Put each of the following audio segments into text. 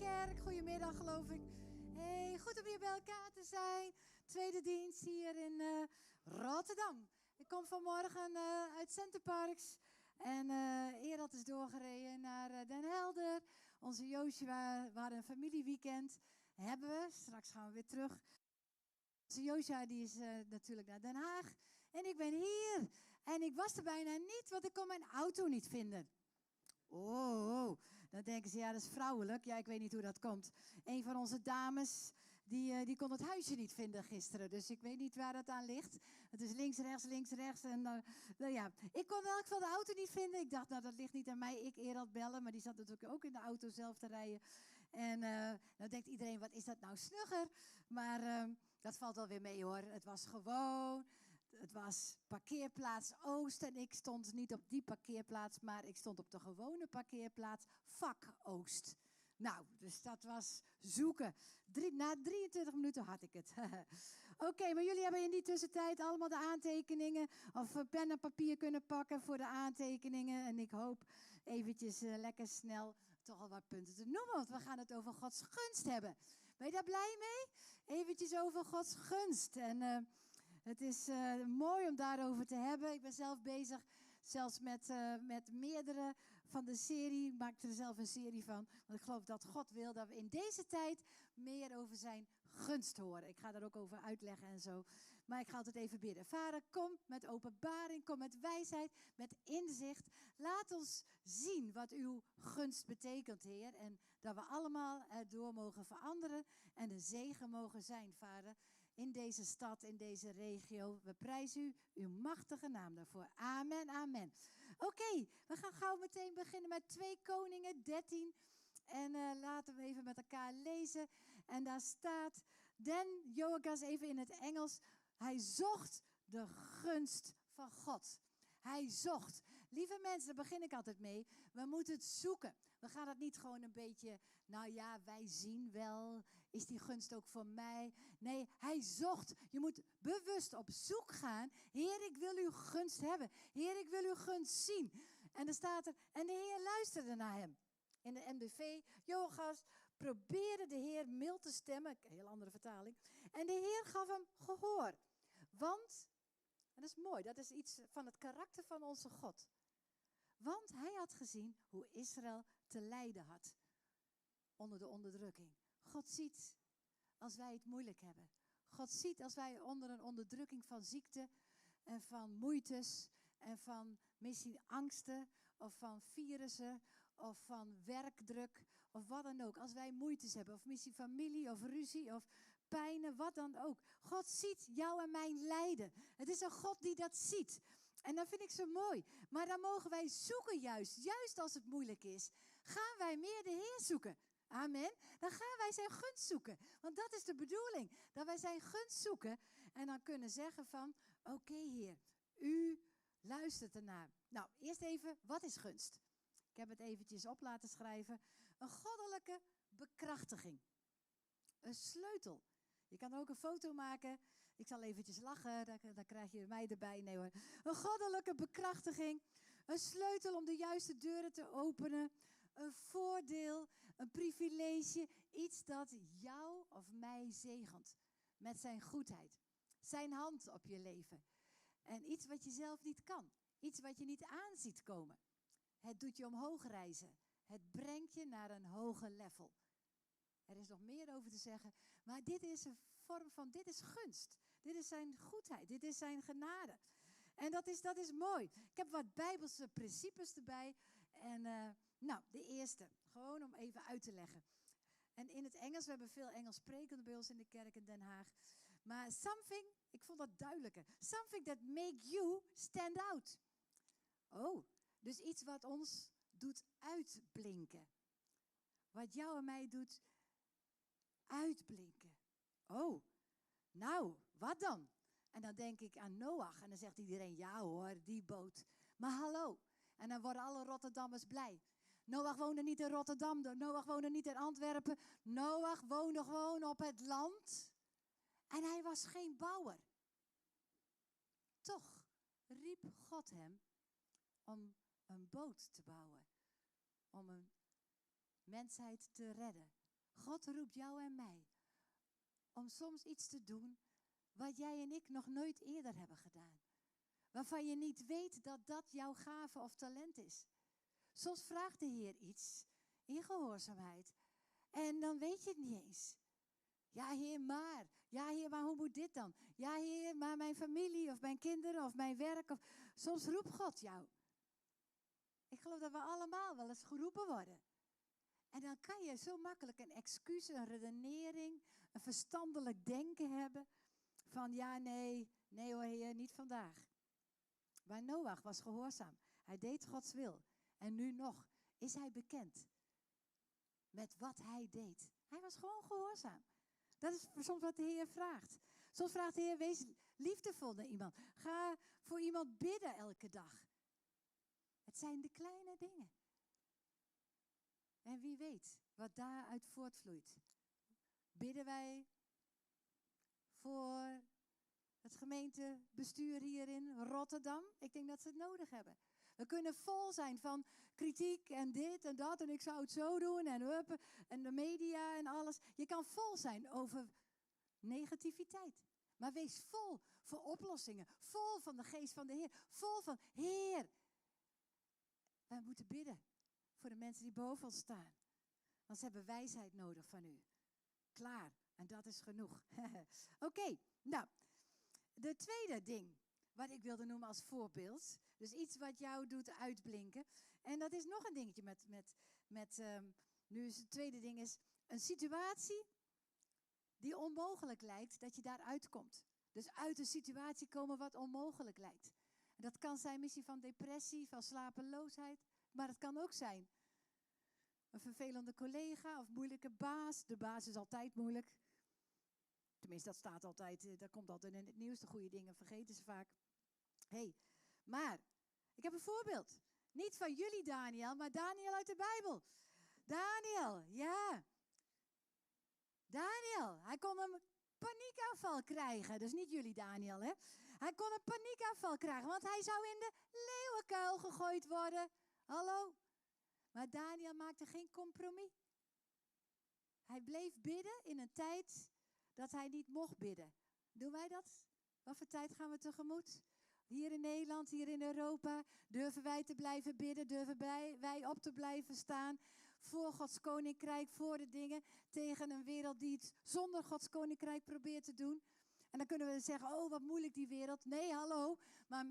kerk. Goedemiddag, geloof ik. Hey, goed om hier bij elkaar te zijn. Tweede dienst hier in uh, Rotterdam. Ik kom vanmorgen uh, uit Centerparks. En uh, is doorgereden naar Den Helder. Onze Joshua, we hadden een familieweekend. Hebben we. Straks gaan we weer terug. Onze Joshua die is natuurlijk naar Den Haag. En ik ben hier. En ik was er bijna niet, want ik kon mijn auto niet vinden. Oh, dan denken ze, ja, dat is vrouwelijk. Ja, ik weet niet hoe dat komt. Een van onze dames, die, uh, die kon het huisje niet vinden gisteren. Dus ik weet niet waar dat aan ligt. Het is links, rechts, links, rechts. En uh, nou ja, ik kon elk de auto niet vinden. Ik dacht, nou, dat ligt niet aan mij. Ik eerder bellen, maar die zat natuurlijk ook in de auto zelf te rijden. En uh, dan denkt iedereen, wat is dat nou snugger? Maar dat valt wel weer mee hoor. Het was gewoon het was parkeerplaats Oost en ik stond niet op die parkeerplaats, maar ik stond op de gewone parkeerplaats Vak Oost. Nou, dus dat was zoeken. na 23 minuten had ik het. Oké, maar jullie hebben in die tussentijd allemaal de aantekeningen of pen en papier kunnen pakken voor de aantekeningen. En ik hoop eventjes uh, lekker snel toch al wat punten te noemen, want we gaan het over Gods gunst hebben. Ben je daar blij mee? Eventjes over Gods gunst. En... Uh, het is uh, mooi om daarover te hebben. Ik ben zelf bezig zelfs met, uh, met meerdere van de serie. Ik maak er zelf een serie van. Want ik geloof dat God wil dat we in deze tijd meer over zijn gunst horen. Ik ga daar ook over uitleggen en zo. Maar ik ga altijd even bidden. Vader, kom met openbaring, kom met wijsheid, met inzicht. Laat ons zien wat uw gunst betekent, Heer. En dat we allemaal erdoor mogen veranderen en een zegen mogen zijn, Vader in deze stad, in deze regio. We prijzen u, uw machtige naam daarvoor. Amen, amen. Oké, we gaan gauw meteen beginnen met 2 Koningen 13. En uh, laten we even met elkaar lezen. En daar staat, Den Joachas even in het Engels, hij zocht de gunst van God. Hij zocht. Lieve mensen, daar begin ik altijd mee. We moeten het zoeken. We gaan het niet gewoon een beetje, nou ja, wij zien wel. Is die gunst ook voor mij? Nee, hij zocht. Je moet bewust op zoek gaan. Heer, ik wil uw gunst hebben. Heer, ik wil uw gunst zien. En dan staat er, en de Heer luisterde naar hem. In de NBV, Joachas probeerde de Heer mild te stemmen. Heel andere vertaling. En de Heer gaf hem gehoor. Want dat is mooi, dat is iets van het karakter van onze God. Want hij had gezien hoe Israël te lijden had onder de onderdrukking. God ziet als wij het moeilijk hebben. God ziet als wij onder een onderdrukking van ziekte en van moeites en van misschien angsten of van virussen of van werkdruk of wat dan ook. Als wij moeites hebben of misschien familie of ruzie of pijnen, wat dan ook. God ziet jou en mijn lijden. Het is een God die dat ziet. En dat vind ik zo mooi. Maar dan mogen wij zoeken juist, juist als het moeilijk is, gaan wij meer de Heer zoeken. Amen. Dan gaan wij zijn gunst zoeken. Want dat is de bedoeling. Dat wij zijn gunst zoeken. En dan kunnen zeggen van, oké Heer, u luistert ernaar. Nou, eerst even, wat is gunst? Ik heb het eventjes op laten schrijven. Een goddelijke bekrachtiging. Een sleutel je kan er ook een foto maken. Ik zal eventjes lachen, dan, krijg je mij erbij. Nee hoor. Een goddelijke bekrachtiging. Een sleutel om de juiste deuren te openen. Een voordeel, een privilege. Iets dat jou of mij zegent. Met zijn goedheid. Zijn hand op je leven. En iets wat je zelf niet kan. Iets wat je niet aanziet komen. Het doet je omhoog reizen. Het brengt je naar een hoger level. Er is nog meer over te zeggen. Maar dit is een vorm van, dit is gunst. Dit is zijn goedheid. Dit is zijn genade. En dat is, dat is mooi. Ik heb wat bijbelse principes erbij. En uh, nou, de eerste. Gewoon om even uit te leggen. En in het Engels, we hebben veel Engels sprekenden bij ons in de kerk in Den Haag. Maar something, ik vond dat duidelijker. Something that make you stand out. Oh, dus iets wat ons doet uitblinken. Wat jou en mij doet uitblinken. Oh, nou, wat dan? En dan denk ik aan Noach. En dan zegt iedereen, ja hoor, die boot. Maar hallo. En dan worden alle Rotterdammers blij. Noach woonde niet in Rotterdam, Noach woonde niet in Antwerpen. Noach woonde gewoon op het land. En hij was geen bouwer. Toch riep God hem om een boot te bouwen. Om een mensheid te redden God roept jou en mij om soms iets te doen wat jij en ik nog nooit eerder hebben gedaan. Waarvan je niet weet dat dat jouw gave of talent is. Soms vraagt de Heer iets in gehoorzaamheid. En dan weet je het niet eens. Ja, Heer, maar. Ja, Heer, maar hoe moet dit dan? Ja, Heer, maar mijn familie of mijn kinderen of mijn werk. Of... Soms roept God jou. Ik geloof dat we allemaal wel eens geroepen worden. En dan kan je zo makkelijk een excuus, een redenering, een verstandelijk denken hebben. Van ja, nee, nee hoor heer, niet vandaag. Maar Noach was gehoorzaam. Hij deed Gods wil. En nu nog is hij bekend met wat hij deed. Hij was gewoon gehoorzaam. Dat is soms wat de Heer vraagt. Soms vraagt de Heer, wees liefdevol naar iemand. Ga voor iemand bidden elke dag. Het zijn de kleine dingen. En wie weet wat daaruit voortvloeit. Bidden wij voor het gemeentebestuur hier in Rotterdam? Ik denk dat ze het nodig hebben. We kunnen vol zijn van kritiek en dit en dat en ik zou het zo doen en hup, en de media en alles. Je kan vol zijn over negativiteit. Maar wees vol voor oplossingen. Vol van de geest van de Heer. Vol van, Heer, wij moeten bidden voor de mensen die boven ons staan. Want ze hebben wijsheid nodig van u. Klaar. En dat is genoeg. Oké, nou. De tweede ding wat ik wilde noemen als voorbeeld. Dus iets wat jou doet uitblinken. En dat is nog een dingetje met, met, met um, nu is het tweede ding is een situatie die onmogelijk lijkt, dat je daaruit komt. Dus uit een situatie komen wat onmogelijk lijkt. Dat kan zijn missie van depressie, van slapeloosheid, maar het kan ook zijn een vervelende collega of moeilijke baas. De baas is altijd moeilijk. Tenminste, dat staat altijd, eh, dat komt altijd in het nieuws. De goede dingen vergeten ze vaak. Hey, maar ik heb een voorbeeld. Niet van jullie Daniel, maar Daniel uit de Bijbel. Daniel, ja. Daniel, hij kon een paniekaanval krijgen. Dus niet jullie Daniel, hè. Hij kon een paniekaanval krijgen, want hij zou in de leeuwenkuil gegooid worden. Hallo? Maar Daniel maakte geen compromis. Hij bleef bidden in een tijd dat hij niet mocht bidden. Doen wij dat? Wat voor tijd gaan we tegemoet? Hier in Nederland, hier in Europa, durven wij te blijven bidden, durven wij op te blijven staan voor Gods koninkrijk, voor de dingen, tegen een wereld die het zonder Gods koninkrijk probeert te doen. En dan kunnen we zeggen, oh wat moeilijk die wereld. Nee, hallo, maar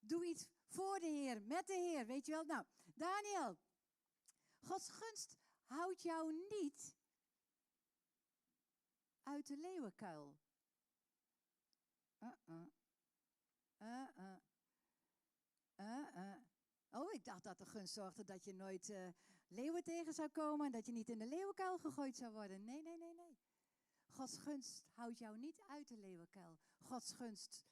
doe iets voor de Heer, met de Heer, weet je wel. Nou, Daniel, Gods gunst houdt jou niet uit de leeuwenkuil. Uh-uh. Uh-uh. Uh-uh. Oh, ik dacht dat de gunst zorgde dat je nooit leeuwen tegen zou komen en dat je niet in de leeuwenkuil gegooid zou worden. Nee, nee, nee, nee. Gods gunst houdt jou niet uit de leeuwenkuil. Gods gunst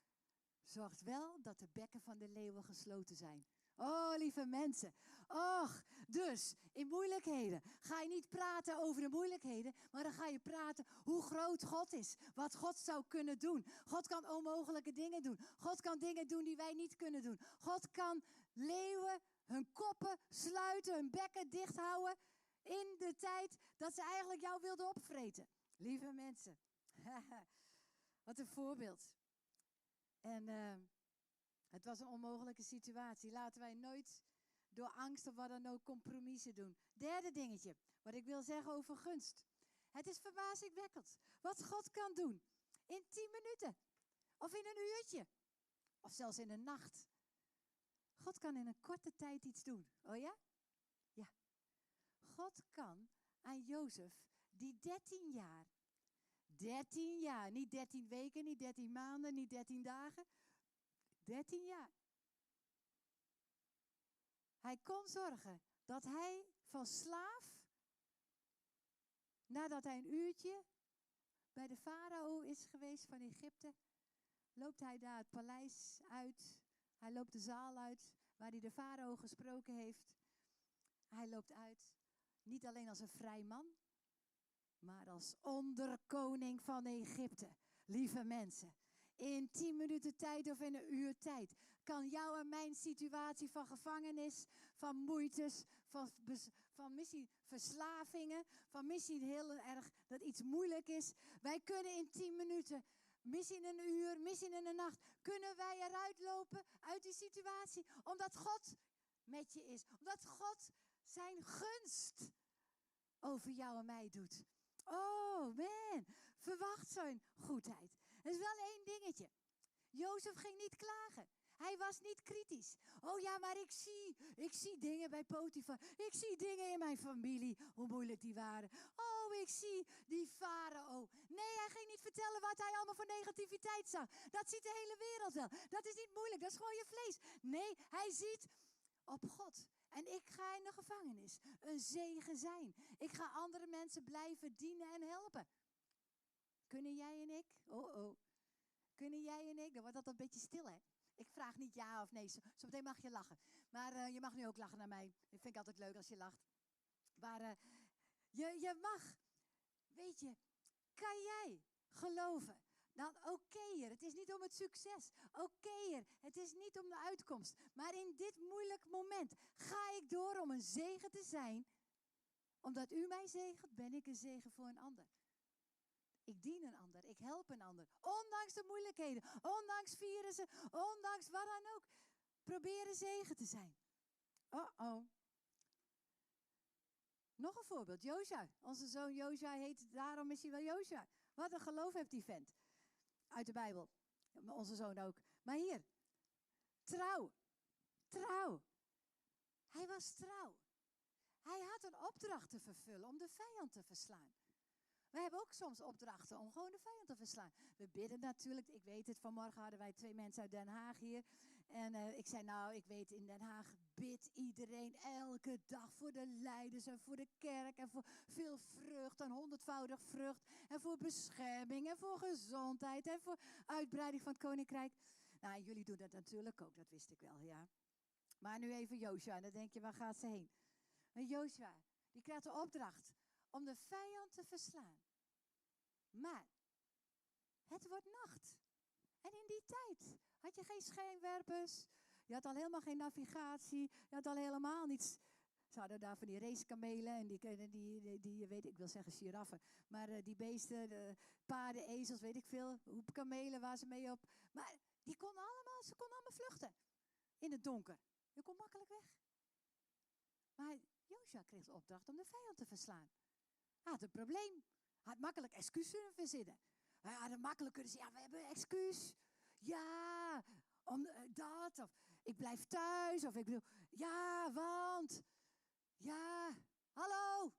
zorgt wel dat de bekken van de leeuwen gesloten zijn. Oh, lieve mensen. Och, dus in moeilijkheden ga je niet praten over de moeilijkheden, maar dan ga je praten hoe groot God is. Wat God zou kunnen doen. God kan onmogelijke dingen doen. God kan dingen doen die wij niet kunnen doen. God kan leeuwen hun koppen sluiten, hun bekken dicht houden in de tijd dat ze eigenlijk jou wilden opvreten. Lieve mensen. Wat een voorbeeld. En uh, het was een onmogelijke situatie. Laten wij nooit door angst of wat dan ook compromissen doen. Derde dingetje, wat ik wil zeggen over gunst. Het is verbazingwekkend wat God kan doen in tien minuten of in een uurtje of zelfs in een nacht. God kan in een korte tijd iets doen. Oh ja? Ja. God kan aan Jozef, die 13 jaar, 13 jaar, niet 13 weken, niet 13 maanden, niet 13 dagen, 13 jaar. Hij kon zorgen dat hij van slaaf, nadat hij een uurtje bij de farao is geweest van Egypte, loopt hij daar het paleis uit. Hij loopt de zaal uit waar hij de farao gesproken heeft. Hij loopt uit, niet alleen als een vrij man, maar als onderkoning van Egypte. Lieve mensen, in tien minuten tijd of in een uur tijd kan jouw en mijn situatie van gevangenis, van moeites, van, van verslavingen, van missie heel erg dat iets moeilijk is. Wij kunnen in tien minuten, missie in een uur, missie in een nacht, kunnen wij eruit lopen uit die situatie. Omdat God met je is. Omdat God zijn gunst over jou en mij doet. Oh man, verwacht zo'n goedheid. Er is wel één dingetje. Jozef ging niet klagen. Hij was niet kritisch. Oh ja, maar ik zie, ik zie dingen bij Potifar. Ik zie dingen in mijn familie, hoe moeilijk die waren. Oh, ik zie die farao. Nee, hij ging niet vertellen wat hij allemaal voor negativiteit zag. Dat ziet de hele wereld wel. Dat is niet moeilijk, dat is gewoon je vlees. Nee, hij ziet op God. En ik ga in de gevangenis een zegen zijn. Ik ga andere mensen blijven dienen en helpen. Kunnen jij en ik? Oh oh. Kunnen jij en ik? Dan wordt dat een beetje stil hè. Ik vraag niet ja of nee. Zometeen mag je lachen. Maar uh, je mag nu ook lachen naar mij. Dat vind ik altijd leuk als je lacht. Maar uh, je, je mag. Weet je, kan jij geloven dan oké Het is niet om het succes. Oké Het is niet om de uitkomst. Maar in dit moeilijk moment ga ik door om een zegen te zijn. Omdat u mij zegent, ben ik een zegen voor een ander. Ik dien een ander, ik help een ander. Ondanks de moeilijkheden, ondanks virussen, ondanks wat dan ook. Proberen zegen te zijn. Oh oh. Nog een voorbeeld, Josja. Onze zoon Josja heet, daarom is hij wel Josja. Wat een geloof heeft die vent. Uit de Bijbel. Onze zoon ook. Maar hier, trouw. Trouw. Hij was trouw. Hij had een opdracht te vervullen om de vijand te verslaan. We hebben ook soms opdrachten om gewoon de vijand te verslaan. We bidden natuurlijk. Ik weet het, vanmorgen hadden wij twee mensen uit Den Haag hier. En uh, ik zei, nou, ik weet in Den Haag bidt iedereen elke dag voor de leiders en voor de kerk en voor veel vrucht en honderdvoudig vrucht en voor bescherming en voor gezondheid en voor uitbreiding van het koninkrijk. Nou, jullie doen dat natuurlijk ook, dat wist ik wel, ja. Maar nu even Joshua, en dan denk je, waar gaat ze heen? En Joshua, die krijgt de opdracht om de vijand te verslaan. Maar het wordt nacht. En in die tijd had je geen schijnwerpers. Je had al helemaal geen navigatie. Je had al helemaal niets. Ze hadden daar van die racekamelen en die, die, die, die weet ik wil zeggen giraffen. Maar uh, die beesten, de paarden, ezels, weet ik veel. Kamelen waar ze mee op. Maar die konden allemaal, ze konden allemaal vluchten. In het donker. Je kon makkelijk weg. Maar Joshua kreeg de opdracht om de vijand te verslaan. Hij had een probleem. Hij had makkelijk excuses verzinnen. Hij had makkelijk kunnen zeggen, ja, we hebben een excuus. Ja, om uh, dat. Of ik blijf thuis. Of ik bedoel, ja, want. Ja, hallo.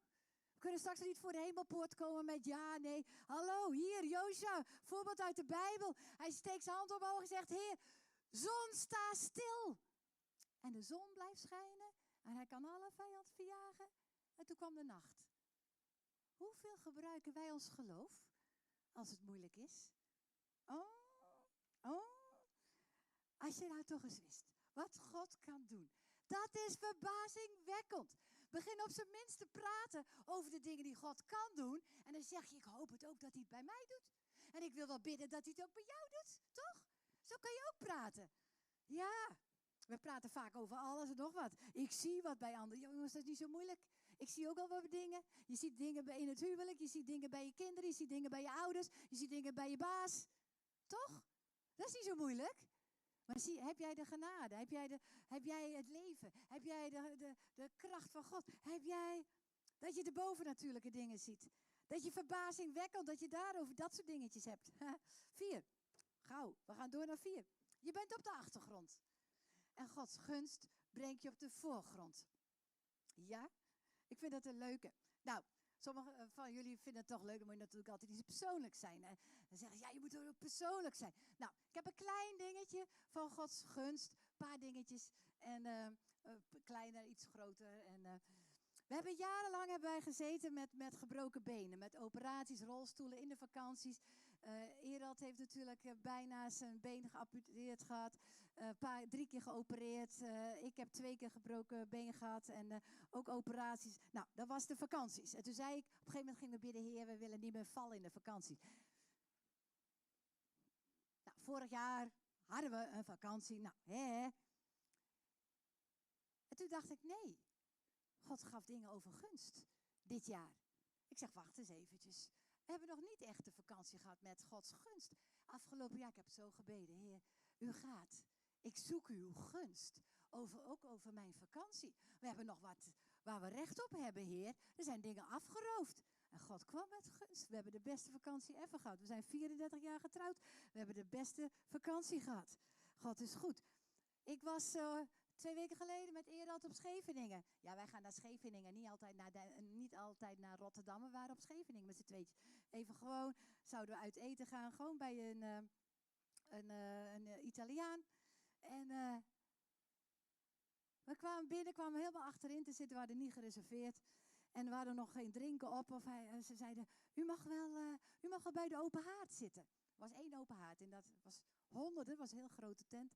We kunnen straks niet voor de hemelpoort komen met ja, nee. Hallo, hier, Josja, voorbeeld uit de Bijbel. Hij steekt zijn hand omhoog en zegt, heer, zon, sta stil. En de zon blijft schijnen en hij kan alle vijand verjagen. En toen kwam de nacht. Hoeveel gebruiken wij ons geloof als het moeilijk is? Oh, oh. Als je nou toch eens wist wat God kan doen. Dat is verbazingwekkend. Begin op zijn minst te praten over de dingen die God kan doen. En dan zeg je, ik hoop het ook dat hij het bij mij doet. En ik wil wel bidden dat hij het ook bij jou doet, toch? Zo kan je ook praten. Ja, we praten vaak over alles en nog wat. Ik zie wat bij anderen. Jongens, dat is niet zo moeilijk. Ik zie ook al wat dingen. Je ziet dingen in het huwelijk, je ziet dingen bij je kinderen, je ziet dingen bij je ouders, je ziet dingen bij je baas. Toch? Dat is niet zo moeilijk. Maar zie, heb jij de genade? Heb jij, de, heb jij het leven? Heb jij de, de, de kracht van God? Heb jij dat je de bovennatuurlijke dingen ziet? Dat je verbazing wekkelt, dat je daarover dat soort dingetjes hebt. vier. Gauw, we gaan door naar vier. Je bent op de achtergrond. En Gods gunst brengt je op de voorgrond. Ja? Ik vind dat een leuke. Nou, sommigen eh, van jullie vinden het toch leuk, dan moet je natuurlijk altijd iets persoonlijks zijn. Hè? Dan zeggen ze, ja, je moet ook persoonlijk zijn. Nou, ik heb een klein dingetje van Gods gunst, een paar dingetjes. En uh, kleiner, iets groter. En, we hebben jarenlang hebben wij gezeten met, met gebroken benen, met operaties, rolstoelen in de vakanties. Uh, Erald heeft natuurlijk bijna zijn been geamputeerd gehad. Uh, paar, drie keer geopereerd. Ik heb twee keer gebroken been gehad en ook operaties. Nou, dat was de vakanties. En toen zei ik, op een gegeven moment gingen we bidden, Heer, we willen niet meer vallen in de vakantie. Nou, vorig jaar hadden we een vakantie. Nou, hè. En toen dacht ik, nee. God gaf dingen over gunst dit jaar. Ik zeg, wacht eens eventjes. We hebben nog niet echt de vakantie gehad met Gods gunst. Afgelopen jaar, ik heb zo gebeden. Heer, u gaat. Ik zoek uw gunst. Over, ook over mijn vakantie. We hebben nog wat waar we recht op hebben, Heer. Er zijn dingen afgeroofd. En God kwam met gunst. We hebben de beste vakantie ever gehad. We zijn 34 jaar getrouwd. We hebben de beste vakantie gehad. God is goed. Ik was uh, twee weken geleden met Erald op Scheveningen. Ja, wij gaan naar Scheveningen. Niet altijd naar, niet altijd naar Rotterdam. We waren op Scheveningen met z'n tweetjes. Even gewoon, zouden we uit eten gaan. Gewoon bij een, uh, een, uh, een Italiaan. En we kwamen binnen, kwamen helemaal achterin te zitten. We hadden niet gereserveerd. En we hadden nog geen drinken op. Of hij, ze zeiden, u mag, wel, u mag wel bij de open haard zitten. Er was één open haard en dat was honderden, was een heel grote tent.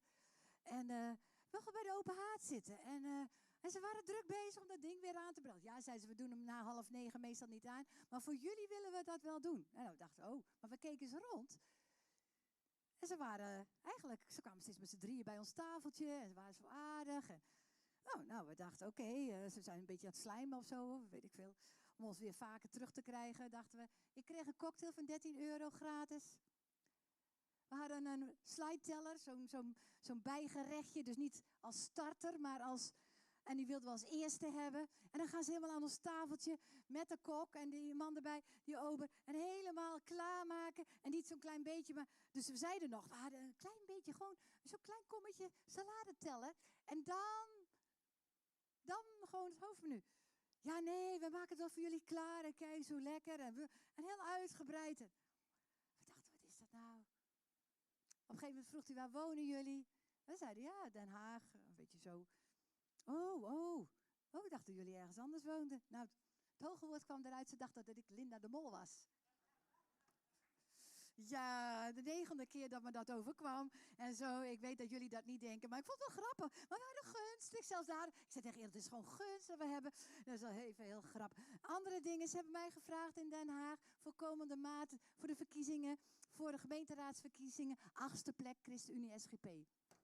En uh, we mogen bij de open haard zitten. En, uh, en ze waren druk bezig om dat ding weer aan te branden. Ja, zeiden ze, we doen hem na half negen meestal niet aan. Maar voor jullie willen we dat wel doen. En we dachten, oh, maar we keken ze rond. En ze waren eigenlijk, ze kwamen steeds met z'n drieën bij ons tafeltje. En ze waren zo aardig. Oh, nou, we dachten, oké, eh, ze zijn een beetje aan het slijmen of zo, weet ik veel. Om ons weer vaker terug te krijgen, dachten we. Ik kreeg een cocktail van 13 euro gratis. We hadden een slide zo'n zo'n zo'n bijgerechtje. Dus niet als starter, maar als... En die wilden we als eerste hebben. En dan gaan ze helemaal aan ons tafeltje met de kok en die man erbij, die ober. En helemaal klaarmaken. En niet zo'n klein beetje, maar... Dus we zeiden nog, we hadden een klein beetje, gewoon zo'n klein kommetje salade tellen. En dan dan gewoon het hoofdmenu. Ja, nee, we maken het wel voor jullie klaar. En kijk, zo lekker. En, we, heel uitgebreid. we dachten, wat is dat nou? Op een gegeven moment vroeg hij, waar wonen jullie? We zeiden, ja, Den Haag. Een beetje zo. Oh, oh. Oh, ik dacht dat jullie ergens anders woonden. Nou, het hoge woord kwam eruit. Ze dachten dat ik Linda de Mol was. Ja, de negende keer dat me dat overkwam. En zo, ik weet dat jullie dat niet denken, maar ik vond het wel grappig. Maar we hadden gunst. Ik zelfs daar, ik zei tegen het is gewoon gunst dat we hebben. Dat is wel even heel grappig. Andere dingen, ze hebben mij gevraagd in Den Haag voor komende maand, voor de verkiezingen, voor de gemeenteraadsverkiezingen, achtste plek ChristenUnie SGP.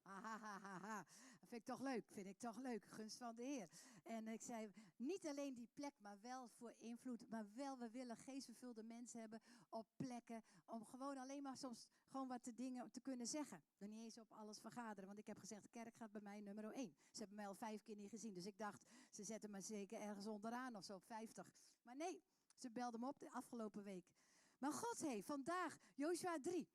Ha. Dat vind ik toch leuk, vind ik toch leuk. Gunst van de Heer. En ik zei, niet alleen die plek, maar wel voor invloed. Maar wel, we willen geestvervulde mensen hebben op plekken. Om gewoon alleen maar soms gewoon wat te dingen te kunnen zeggen. Nog niet eens op alles vergaderen. Want ik heb gezegd, de kerk gaat bij mij nummer 1. Ze hebben mij al vijf keer niet gezien. Dus ik dacht, ze zetten me zeker ergens onderaan of zo op 50. Maar nee, ze belden me op de afgelopen week. Maar God heeft vandaag, Joshua 3,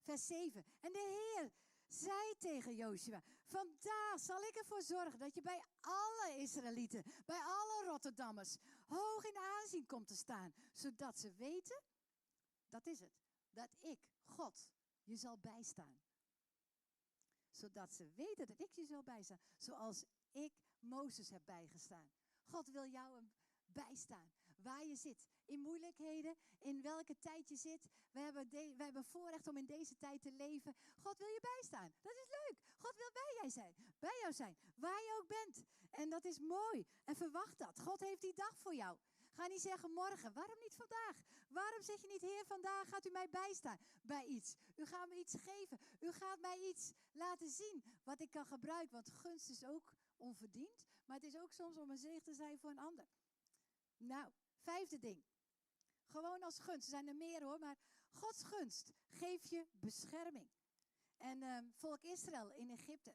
vers 7. En de Heer zei tegen Joshua: Vandaag zal ik ervoor zorgen dat je bij alle Israëlieten, bij alle Rotterdammers, hoog in aanzien komt te staan, zodat ze weten, dat is het, dat ik, God, je zal bijstaan. Zodat ze weten dat ik je zal bijstaan, zoals ik Mozes heb bijgestaan. God wil jou bijstaan waar je zit. In moeilijkheden, in welke tijd je zit. We hebben, de, hebben voorrecht om in deze tijd te leven. God wil je bijstaan. Dat is leuk. God wil bij jij zijn. Bij jou zijn. Waar je ook bent. En dat is mooi. En verwacht dat. God heeft die dag voor jou. Ga niet zeggen morgen. Waarom niet vandaag? Waarom zeg je niet, Heer, vandaag gaat u mij bijstaan bij iets? U gaat me iets geven. U gaat mij iets laten zien wat ik kan gebruiken. Want gunst is ook onverdiend. Maar het is ook soms om een zegen te zijn voor een ander. Nou, Vijfde ding. Gewoon als gunst. Er zijn er meer hoor, maar Gods gunst geeft je bescherming. En uh, volk Israël in Egypte.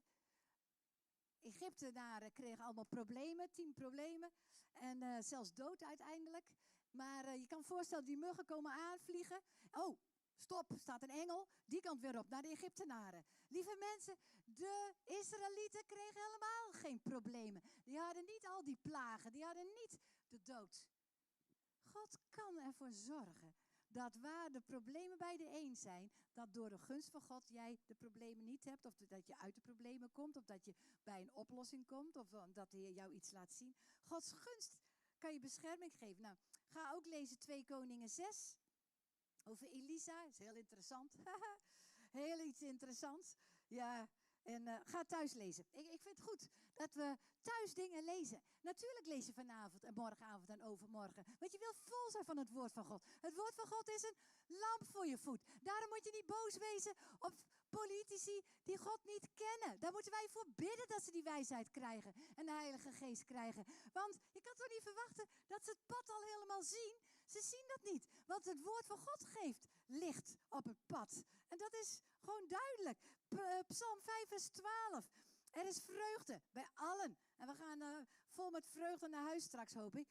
Egyptenaren kregen allemaal problemen, tien problemen. En uh, zelfs dood uiteindelijk. Maar uh, je kan voorstellen, die muggen komen aanvliegen. Oh, stop, staat een engel. Die kant weer op, naar de Egyptenaren. Lieve mensen, de Israëlieten kregen helemaal geen problemen. Die hadden niet al die plagen, die hadden niet de dood. God kan ervoor zorgen dat waar de problemen bij de een zijn, dat door de gunst van God jij de problemen niet hebt, of dat je uit de problemen komt, of dat je bij een oplossing komt, of dat de Heer jou iets laat zien. Gods gunst kan je bescherming geven. Nou, ga ook lezen 2 Koningen 6 over Elisa, is heel interessant. heel iets interessants. Ja, En uh, ga thuis lezen. Ik, ik vind het goed dat we thuis dingen lezen. Natuurlijk lees je vanavond en morgenavond en overmorgen. Want je wil vol zijn van het woord van God. Het woord van God is een lamp voor je voet. Daarom moet je niet boos wezen op politici die God niet kennen. Daar moeten wij voor bidden dat ze die wijsheid krijgen en de Heilige Geest krijgen. Want je kan toch niet verwachten dat ze het pad al helemaal zien? Ze zien dat niet, want het woord van God geeft licht op het pad. En dat is gewoon duidelijk. Eh, Psalm 5, vers 12. Er is vreugde bij allen. En we gaan uh, vol met vreugde naar huis straks, hoop ik.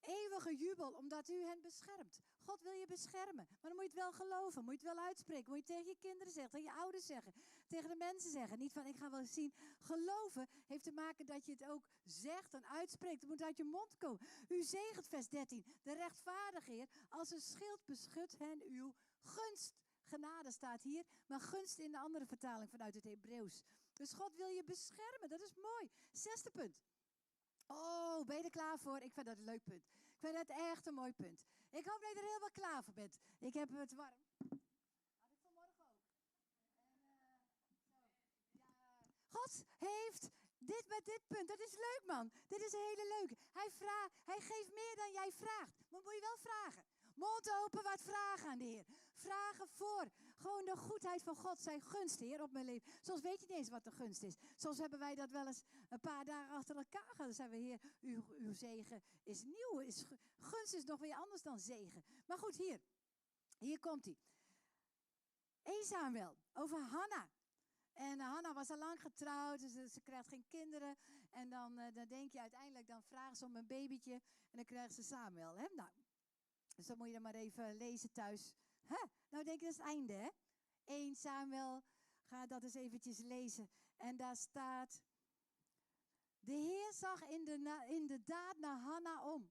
Eeuwige jubel, omdat u hen beschermt. God wil je beschermen. Maar dan moet je het wel geloven. Moet je het wel uitspreken. Moet je tegen je kinderen zeggen. Tegen je ouders zeggen. Tegen de mensen zeggen. Niet van ik ga wel zien. Geloven heeft te maken dat je het ook zegt en uitspreekt. Het moet uit je mond komen. U zegent vers 13. De rechtvaardige Heer. Als een schild beschut hen uw gunst. Genade staat hier. Maar gunst in de andere vertaling vanuit het Hebreeuws. Dus God wil je beschermen. Dat is mooi. Zesde punt. Oh, ben je er klaar voor? Ik vind dat een leuk punt. Ik vind dat echt een mooi punt. Ik hoop dat je er helemaal klaar voor bent. Ik heb het warm. Had ik vanmorgen ook. En, uh, zo. Ja, God heeft dit met dit punt. Dat is leuk, man. Dit is een hele leuke. Hij, vraagt, hij geeft meer dan jij vraagt. Maar moet je wel vragen. Mond open, wat vragen aan de Heer. Vragen voor. Gewoon de goedheid van God, zijn gunst, Heer, op mijn leven. Soms weet je niet eens wat de gunst is. Soms hebben wij dat wel eens een paar dagen achter elkaar gehad. Dan zijn we, Heer, uw, uw zegen is nieuw. Is, gunst is nog weer anders dan zegen. Maar goed, hier. Hier komt hij. 1 Samuel, over Hanna. En uh, Hanna was al lang getrouwd, dus ze, ze krijgt geen kinderen. En dan, uh, dan denk je uiteindelijk, dan vragen ze om een babytje. En dan krijgen ze Samuel. Hè? Nou, dus dan moet je dan maar even lezen thuis. Nou denk je, dat is het einde, hè? 1 Samuel, ga dat eens eventjes lezen. En daar staat... De Heer zag in de, in de daad naar Hanna om.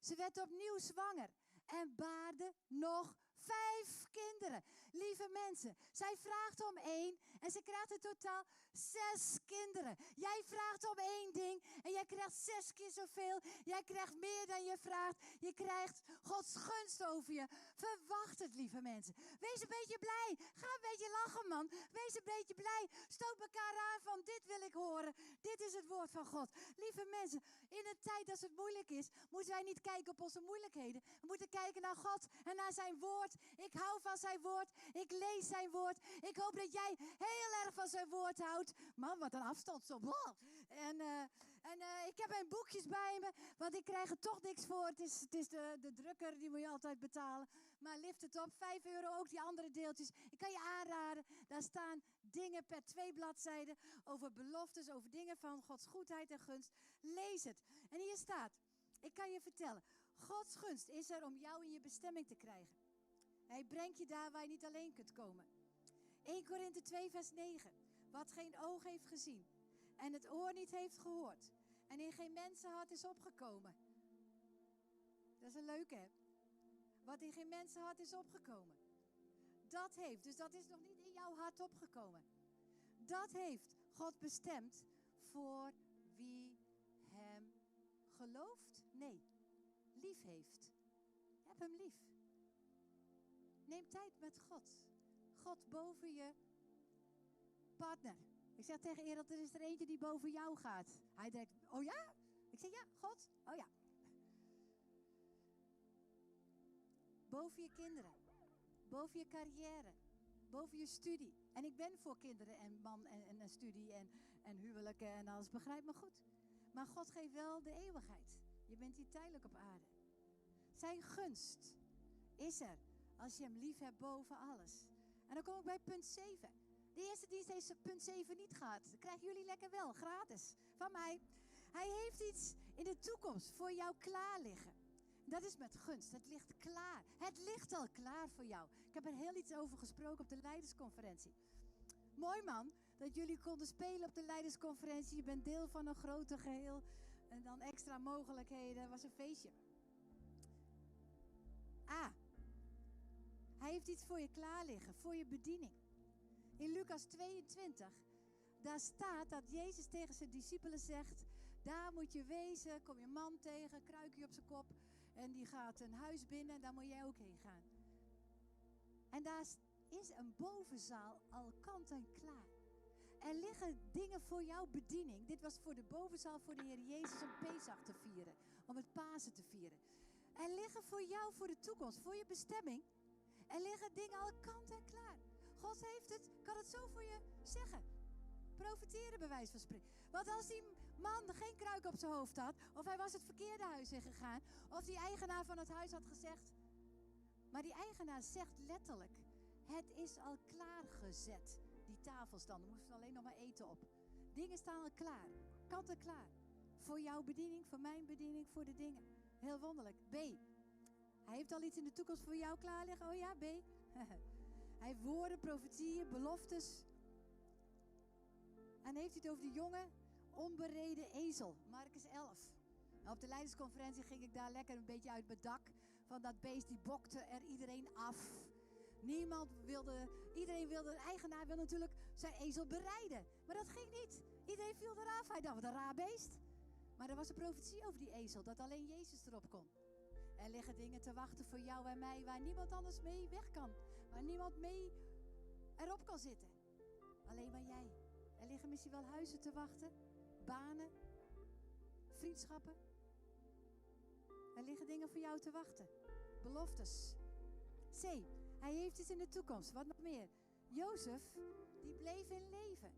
Ze werd opnieuw zwanger en baarde nog vijf kinderen. Lieve mensen, zij vraagt om één en ze krijgt in totaal zes kinderen. Jij vraagt om één ding en jij krijgt zes keer zoveel. Jij krijgt meer dan je vraagt. Je krijgt Gods gunst over je. Verwacht het, lieve mensen. Wees een beetje blij. Ga een beetje lachen, man. Wees een beetje blij. Stoot elkaar aan van dit wil ik horen. Dit is het woord van God. Lieve mensen, in een tijd dat het moeilijk is, moeten wij niet kijken op onze moeilijkheden. We moeten kijken naar God en naar zijn woord. Ik hou van zijn woord. Ik lees zijn woord. Ik hoop dat jij heel erg van zijn woord houdt. Man, wat een afstand. En, uh, en uh, ik heb mijn boekjes bij me, want ik krijg er toch niks voor. Het is, het is de, de drukker, die moet je altijd betalen. Maar lift het op, 5 euro ook die andere deeltjes. Ik kan je aanraden, daar staan dingen per twee bladzijden over beloftes, over dingen van Gods goedheid en gunst. Lees het. En hier staat, ik kan je vertellen, Gods gunst is er om jou in je bestemming te krijgen. Hij brengt je daar waar je niet alleen kunt komen. 1 Korinthe 2 vers 9. Wat geen oog heeft gezien en het oor niet heeft gehoord en in geen mensenhart is opgekomen. Dat is een leuke, hè? Wat in geen mensenhart is opgekomen. Dat heeft, dus dat is nog niet in jouw hart opgekomen. Dat heeft God bestemd voor wie hem gelooft? Nee, lief heeft. Heb hem lief. Neem tijd met God. God boven je partner. Ik zeg tegen Ereld, er is er eentje die boven jou gaat. Hij denkt, oh ja? Ik zeg, ja, God. Oh ja. Boven je kinderen. Boven je carrière. Boven je studie. En ik ben voor kinderen en man en, en, en studie en, en huwelijken en alles. Begrijp me goed. Maar God geeft wel de eeuwigheid. Je bent hier tijdelijk op aarde. Zijn gunst is er als je hem lief hebt boven alles. En dan kom ik bij punt 7. De eerste dienst heeft punt 7 niet gehad. Dat krijgen jullie lekker wel, gratis. Van mij. Hij heeft iets in de toekomst voor jou klaar liggen. Dat is met gunst. Het ligt klaar. Het ligt al klaar voor jou. Ik heb er heel iets over gesproken op de leidersconferentie. Mooi man, dat jullie konden spelen op de leidersconferentie. Je bent deel van een groter geheel. En dan extra mogelijkheden. Het was een feestje. Heeft iets voor je klaar liggen, voor je bediening. In Lucas 22, daar staat dat Jezus tegen zijn discipelen zegt: Daar moet je wezen, kom je man tegen, kruikje op zijn kop. En die gaat een huis binnen en daar moet jij ook heen gaan. En daar is een bovenzaal al kant en klaar. Er liggen dingen voor jouw bediening. Dit was voor de bovenzaal voor de Heer Jezus om Pesach te vieren. Om het Pasen te vieren. Er liggen voor jou, voor de toekomst, voor je bestemming. Er liggen dingen al kant en klaar. God heeft het, kan het zo voor je zeggen. Profiteren bij wijze van spreken. Want als die man geen kruik op zijn hoofd had, of hij was het verkeerde huis ingegaan, of die eigenaar van het huis had gezegd. Maar die eigenaar zegt letterlijk: Het is al klaargezet. Die tafelstan, er moesten alleen nog maar eten op. Dingen staan al klaar, kant en klaar. Voor jouw bediening, voor mijn bediening, voor de dingen. Heel wonderlijk. B. Hij heeft al iets in de toekomst voor jou klaar liggen. Oh ja, B. hij heeft woorden, profetieën, beloftes. En heeft hij het over de jonge, onbereden ezel. Marcus 11. Nou, op de leidersconferentie ging ik daar lekker een beetje uit mijn dak. Van dat beest die bokte er iedereen af. Niemand wilde, iedereen wilde, de eigenaar wil natuurlijk zijn ezel bereiden. Maar dat ging niet. Iedereen viel eraf. Hij dacht, wat een raar beest. Maar er was een profetie over die ezel, dat alleen Jezus erop kon. Er liggen dingen te wachten voor jou en mij waar niemand anders mee weg kan. Waar niemand mee erop kan zitten. Alleen maar jij. Er liggen misschien wel huizen te wachten, banen, vriendschappen. Er liggen dingen voor jou te wachten. Beloftes. C. Hij heeft iets in de toekomst. Wat nog meer? Jozef, die bleef in leven.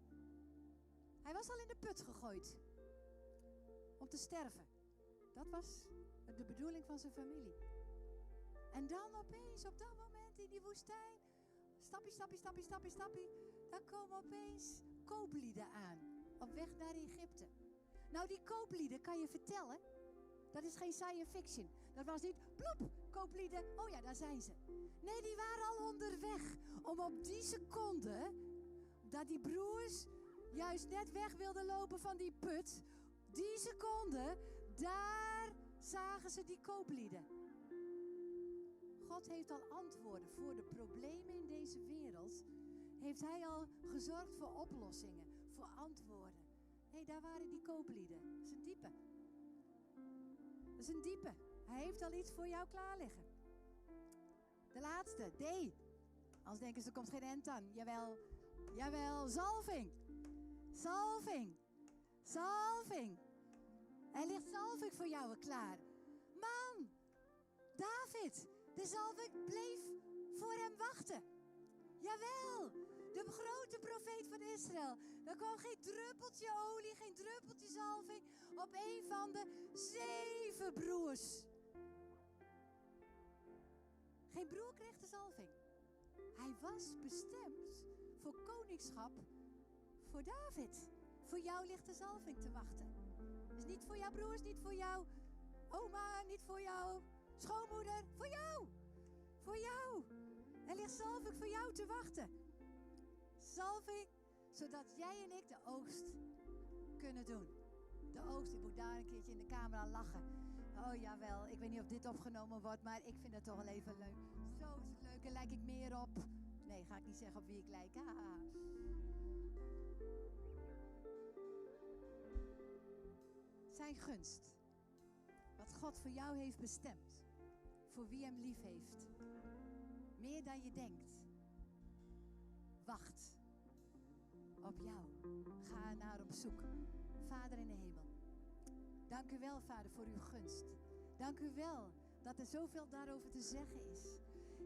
Hij was al in de put gegooid. Om te sterven. Dat was de bedoeling van zijn familie. En dan opeens, op dat moment in die woestijn, stappie, stappie, stappie, stappie, stappie, dan komen opeens kooplieden aan. Op weg naar Egypte. Nou, die kooplieden kan je vertellen. Dat is geen science fiction. Dat was niet plop, kooplieden. Oh ja, daar zijn ze. Nee, die waren al onderweg. Om op die seconde dat die broers juist net weg wilden lopen van die put. Die seconde, daar zagen ze die kooplieden. God heeft al antwoorden voor de problemen in deze wereld. Heeft hij al gezorgd voor oplossingen, voor antwoorden. Nee, daar waren die kooplieden. Dat is een diepe. Dat is een diepe. Hij heeft al iets voor jou klaar liggen. De laatste, D. Als denken ze, er komt geen end aan. Jawel, jawel, zalving. Zalving. Zalving. Er ligt zalving voor jou klaar. Man, David, de zalving bleef voor hem wachten. Jawel, de grote profeet van Israël. Er kwam geen druppeltje olie, geen druppeltje zalving op een van de zeven broers. Geen broer kreeg de zalving. Hij was bestemd voor koningschap voor David. Voor jou ligt de zalving te wachten. Dus niet voor jouw broers, niet voor jouw oma, niet voor jouw schoonmoeder. Voor jou. Voor jou. Er ligt zalving voor jou te wachten. Zalving, zodat jij en ik de oogst kunnen doen. De oogst, ik moet daar een keertje in de camera lachen. Oh jawel, ik weet niet of dit opgenomen wordt, maar ik vind het toch wel even leuk. Zo is het leuk en lijk ik meer op. Nee, ga ik niet zeggen op wie ik lijk. Haha. Zijn gunst. Wat God voor jou heeft bestemd. Voor wie hem lief heeft. Meer dan je denkt. Wacht op jou. Ga naar op zoek. Vader in de hemel. Dank u wel, Vader, voor uw gunst. Dank u wel dat er zoveel daarover te zeggen is.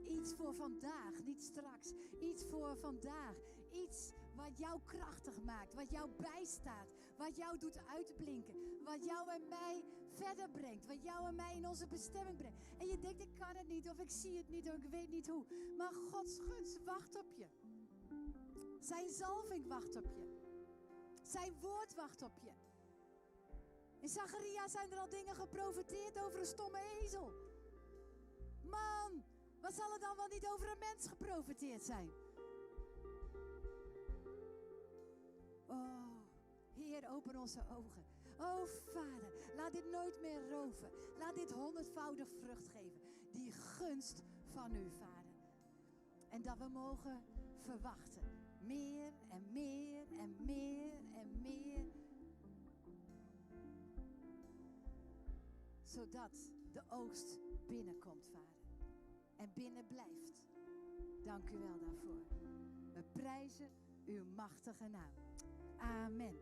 Iets voor vandaag, niet straks. Iets voor vandaag. Iets wat jou krachtig maakt, wat jou bijstaat, wat jou doet uitblinken, wat jou en mij verder brengt, wat jou en mij in onze bestemming brengt. En je denkt, ik kan het niet, of ik zie het niet, of ik weet niet hoe. Maar Gods gunst wacht op je. Zijn zalving wacht op je. Zijn woord wacht op je. In Zacharia zijn er al dingen geprofiteerd over een stomme ezel. Man, wat zal er dan wel niet over een mens geprofiteerd zijn? Oh, Heer, open onze ogen. Oh, Vader, laat dit nooit meer roven. Laat dit honderdvoudig vrucht geven. Die gunst van u, Vader. En dat we mogen verwachten. Meer en meer en meer en meer. Zodat de oogst binnenkomt, Vader. En binnen blijft. Dank u wel daarvoor. We prijzen uw machtige naam. Amen.